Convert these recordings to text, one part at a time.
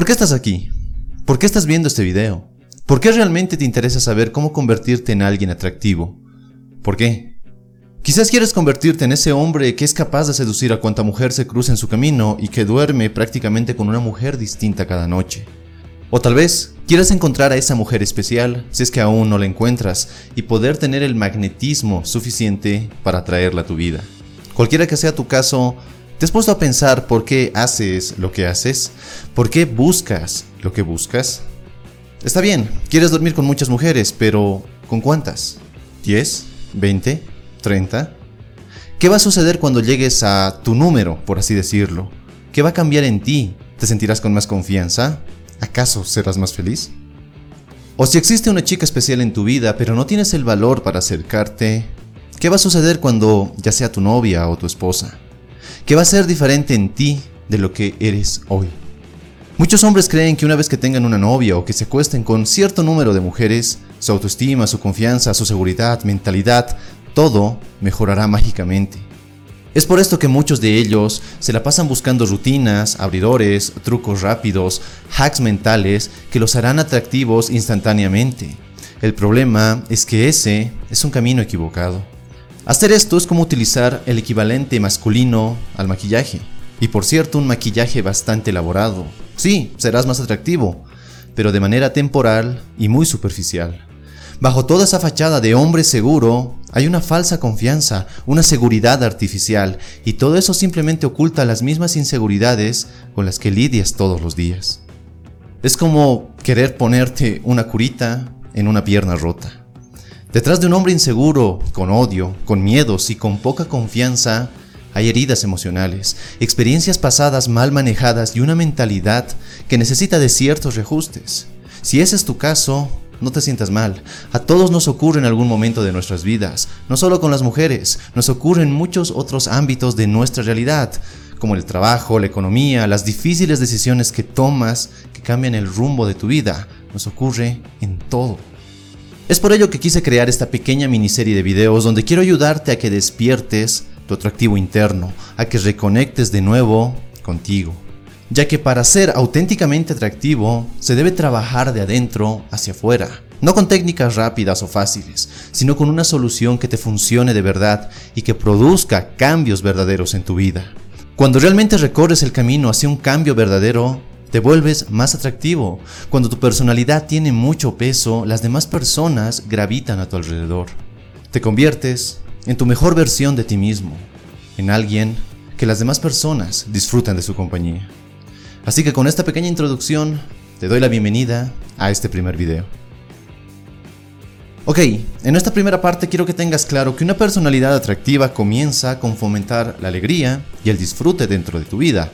¿Por qué estás aquí? ¿Por qué estás viendo este video? ¿Por qué realmente te interesa saber cómo convertirte en alguien atractivo? ¿Por qué? Quizás quieres convertirte en ese hombre que es capaz de seducir a cuanta mujer se cruza en su camino y que duerme prácticamente con una mujer distinta cada noche. O tal vez quieras encontrar a esa mujer especial, si es que aún no la encuentras, y poder tener el magnetismo suficiente para atraerla a tu vida. Cualquiera que sea tu caso, ¿te has puesto a pensar por qué haces lo que haces? ¿Por qué buscas lo que buscas? Está bien, quieres dormir con muchas mujeres, pero ¿con cuántas? ¿10? ¿20? ¿30? ¿Qué va a suceder cuando llegues a tu número, por así decirlo? ¿Qué va a cambiar en ti? ¿Te sentirás con más confianza? ¿Acaso serás más feliz? O si existe una chica especial en tu vida, pero no tienes el valor para acercarte, ¿qué va a suceder cuando ya sea tu novia o tu esposa? ¿Qué va a ser diferente en ti de lo que eres hoy? Muchos hombres creen que una vez que tengan una novia o que se acuesten con cierto número de mujeres, su autoestima, su confianza, su seguridad, mentalidad, todo mejorará mágicamente. Es por esto que muchos de ellos se la pasan buscando rutinas, abridores, trucos rápidos, hacks mentales que los harán atractivos instantáneamente. El problema es que ese es un camino equivocado. Hacer esto es como utilizar el equivalente masculino al maquillaje. Y por cierto, un maquillaje bastante elaborado. Sí, serás más atractivo, pero de manera temporal y muy superficial. Bajo toda esa fachada de hombre seguro hay una falsa confianza, una seguridad artificial, y todo eso simplemente oculta las mismas inseguridades con las que lidias todos los días. Es como querer ponerte una curita en una pierna rota. Detrás de un hombre inseguro, con odio, con miedos y con poca confianza, hay heridas emocionales, experiencias pasadas mal manejadas y una mentalidad que necesita de ciertos reajustes. Si ese es tu caso, no te sientas mal. A todos nos ocurre en algún momento de nuestras vidas, no solo con las mujeres, nos ocurre en muchos otros ámbitos de nuestra realidad, como el trabajo, la economía, las difíciles decisiones que tomas que cambian el rumbo de tu vida. Nos ocurre en todo. Es por ello que quise crear esta pequeña miniserie de videos donde quiero ayudarte a que despiertes tu atractivo interno, a que reconectes de nuevo contigo ya que para ser auténticamente atractivo se debe trabajar de adentro hacia afuera, no con técnicas rápidas o fáciles, sino con una solución que te funcione de verdad y que produzca cambios verdaderos en tu vida. Cuando realmente recorres el camino hacia un cambio verdadero, te vuelves más atractivo. Cuando tu personalidad tiene mucho peso, las demás personas gravitan a tu alrededor. Te conviertes en tu mejor versión de ti mismo, en alguien que las demás personas disfrutan de su compañía. Así que con esta pequeña introducción te doy la bienvenida a este primer video. Ok, en esta primera parte quiero que tengas claro que una personalidad atractiva comienza con fomentar la alegría y el disfrute dentro de tu vida.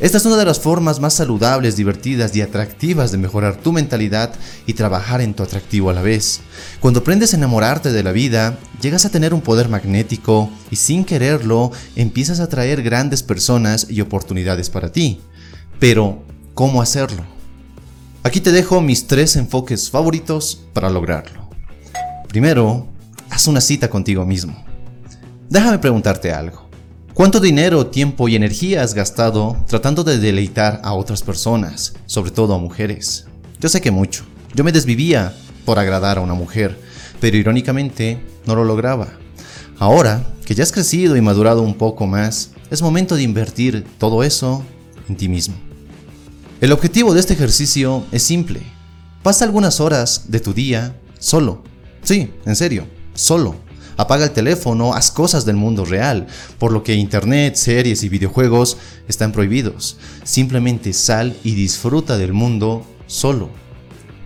Esta es una de las formas más saludables, divertidas y atractivas de mejorar tu mentalidad y trabajar en tu atractivo a la vez. Cuando aprendes a enamorarte de la vida, llegas a tener un poder magnético y sin quererlo empiezas a atraer grandes personas y oportunidades para ti. Pero, ¿cómo hacerlo? Aquí te dejo mis tres enfoques favoritos para lograrlo. Primero, haz una cita contigo mismo. Déjame preguntarte algo. ¿Cuánto dinero, tiempo y energía has gastado tratando de deleitar a otras personas, sobre todo a mujeres? Yo sé que mucho. Yo me desvivía por agradar a una mujer, pero irónicamente no lo lograba. Ahora que ya has crecido y madurado un poco más, es momento de invertir todo eso en ti mismo. El objetivo de este ejercicio es simple. Pasa algunas horas de tu día solo. Sí, en serio, solo. Apaga el teléfono, haz cosas del mundo real, por lo que internet, series y videojuegos están prohibidos. Simplemente sal y disfruta del mundo solo.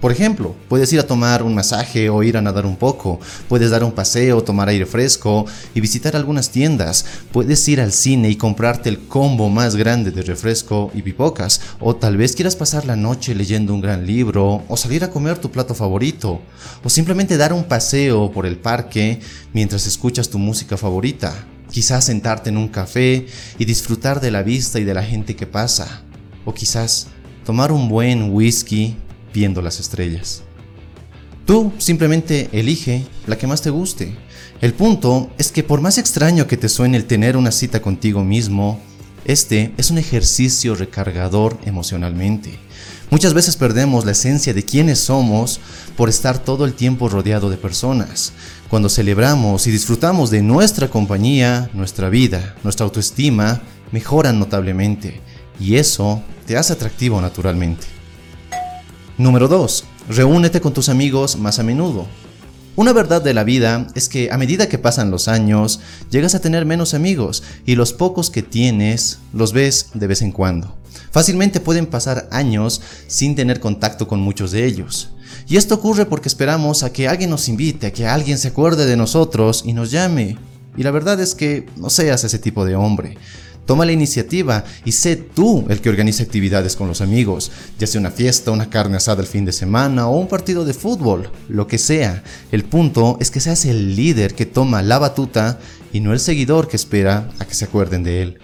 Por ejemplo, puedes ir a tomar un masaje o ir a nadar un poco, puedes dar un paseo, tomar aire fresco y visitar algunas tiendas, puedes ir al cine y comprarte el combo más grande de refresco y pipocas, o tal vez quieras pasar la noche leyendo un gran libro, o salir a comer tu plato favorito, o simplemente dar un paseo por el parque mientras escuchas tu música favorita, quizás sentarte en un café y disfrutar de la vista y de la gente que pasa, o quizás tomar un buen whisky viendo las estrellas. Tú simplemente elige la que más te guste. El punto es que por más extraño que te suene el tener una cita contigo mismo, Este es un ejercicio recargador emocionalmente. Muchas veces perdemos la esencia de quiénes somos por estar todo el tiempo rodeado de personas. Cuando celebramos y disfrutamos de nuestra compañía, nuestra vida, nuestra autoestima mejoran notablemente y eso te hace atractivo naturalmente. Número 2. Reúnete con tus amigos más a menudo. Una verdad de la vida es que a medida que pasan los años, llegas a tener menos amigos y los pocos que tienes los ves de vez en cuando. Fácilmente pueden pasar años sin tener contacto con muchos de ellos. Y esto ocurre porque esperamos a que alguien nos invite, a que alguien se acuerde de nosotros y nos llame. Y la verdad es que no seas ese tipo de hombre. Toma la iniciativa y sé tú el que organiza actividades con los amigos, ya sea una fiesta, una carne asada el fin de semana o un partido de fútbol, lo que sea. El punto es que seas el líder que toma la batuta y no el seguidor que espera a que se acuerden de él.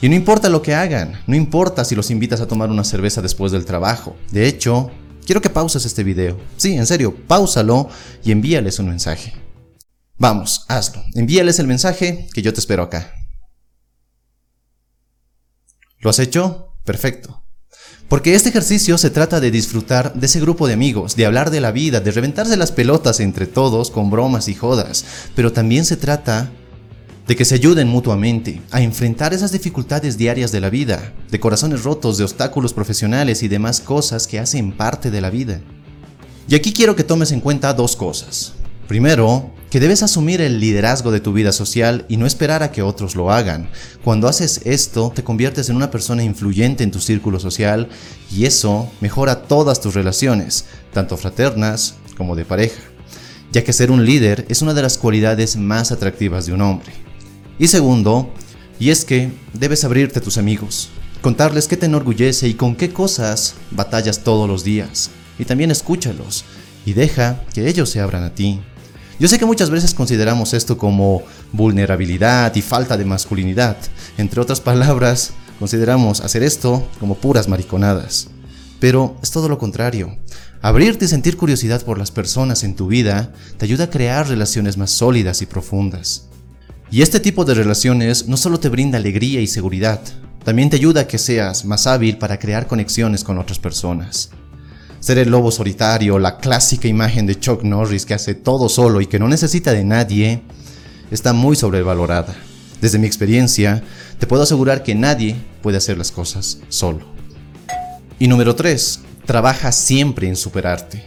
Y no importa lo que hagan, no importa si los invitas a tomar una cerveza después del trabajo. De hecho, quiero que pauses este video. Sí, en serio, pausalo y envíales un mensaje. Vamos, hazlo. Envíales el mensaje que yo te espero acá. ¿Lo has hecho? Perfecto. Porque este ejercicio se trata de disfrutar de ese grupo de amigos, de hablar de la vida, de reventarse las pelotas entre todos con bromas y jodas, pero también se trata de que se ayuden mutuamente a enfrentar esas dificultades diarias de la vida, de corazones rotos, de obstáculos profesionales y demás cosas que hacen parte de la vida. Y aquí quiero que tomes en cuenta dos cosas. Primero, que debes asumir el liderazgo de tu vida social y no esperar a que otros lo hagan. Cuando haces esto, te conviertes en una persona influyente en tu círculo social y eso mejora todas tus relaciones, tanto fraternas como de pareja, ya que ser un líder es una de las cualidades más atractivas de un hombre. Y segundo, y es que debes abrirte a tus amigos, contarles qué te enorgullece y con qué cosas batallas todos los días, y también escúchalos y deja que ellos se abran a ti. Yo sé que muchas veces consideramos esto como vulnerabilidad y falta de masculinidad. Entre otras palabras, consideramos hacer esto como puras mariconadas. Pero es todo lo contrario. Abrirte y sentir curiosidad por las personas en tu vida te ayuda a crear relaciones más sólidas y profundas. Y este tipo de relaciones no solo te brinda alegría y seguridad, también te ayuda a que seas más hábil para crear conexiones con otras personas. Ser el lobo solitario, la clásica imagen de Chuck Norris que hace todo solo y que no necesita de nadie, está muy sobrevalorada. Desde mi experiencia, te puedo asegurar que nadie puede hacer las cosas solo. Y número 3. Trabaja siempre en superarte.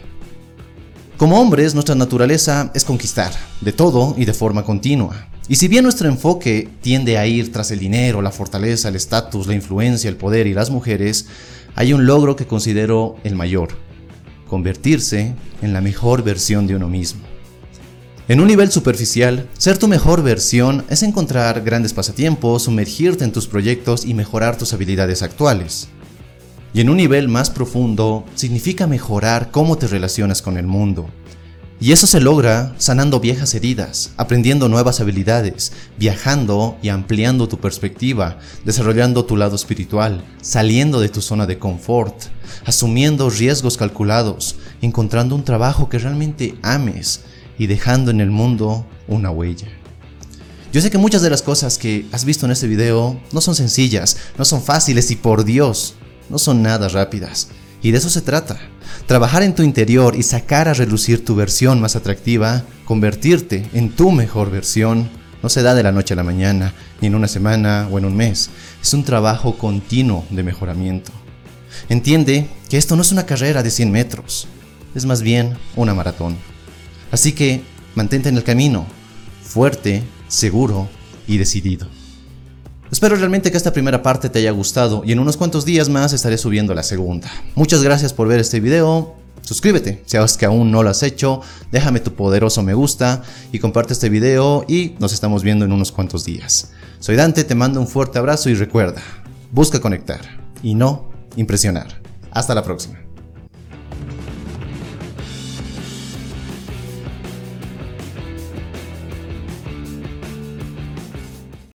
Como hombres, nuestra naturaleza es conquistar, de todo y de forma continua. Y si bien nuestro enfoque tiende a ir tras el dinero, la fortaleza, el estatus, la influencia, el poder y las mujeres, hay un logro que considero el mayor, convertirse en la mejor versión de uno mismo. En un nivel superficial, ser tu mejor versión es encontrar grandes pasatiempos, sumergirte en tus proyectos y mejorar tus habilidades actuales. Y en un nivel más profundo, significa mejorar cómo te relacionas con el mundo, y eso se logra sanando viejas heridas, aprendiendo nuevas habilidades, viajando y ampliando tu perspectiva, desarrollando tu lado espiritual, saliendo de tu zona de confort, asumiendo riesgos calculados, encontrando un trabajo que realmente ames y dejando en el mundo una huella. Yo sé que muchas de las cosas que has visto en este video no son sencillas, no son fáciles y por Dios, no son nada rápidas. Y de eso se trata. Trabajar en tu interior y sacar a relucir tu versión más atractiva, convertirte en tu mejor versión, no se da de la noche a la mañana, ni en una semana o en un mes. Es un trabajo continuo de mejoramiento. Entiende que esto no es una carrera de 100 metros, es más bien una maratón. Así que mantente en el camino, fuerte, seguro y decidido. Espero realmente que esta primera parte te haya gustado y en unos cuantos días más estaré subiendo la segunda. Muchas gracias por ver este video. Suscríbete si es que aún no lo has hecho, déjame tu poderoso me gusta y comparte este video y nos estamos viendo en unos cuantos días. Soy Dante, te mando un fuerte abrazo y recuerda, busca conectar y no impresionar. Hasta la próxima.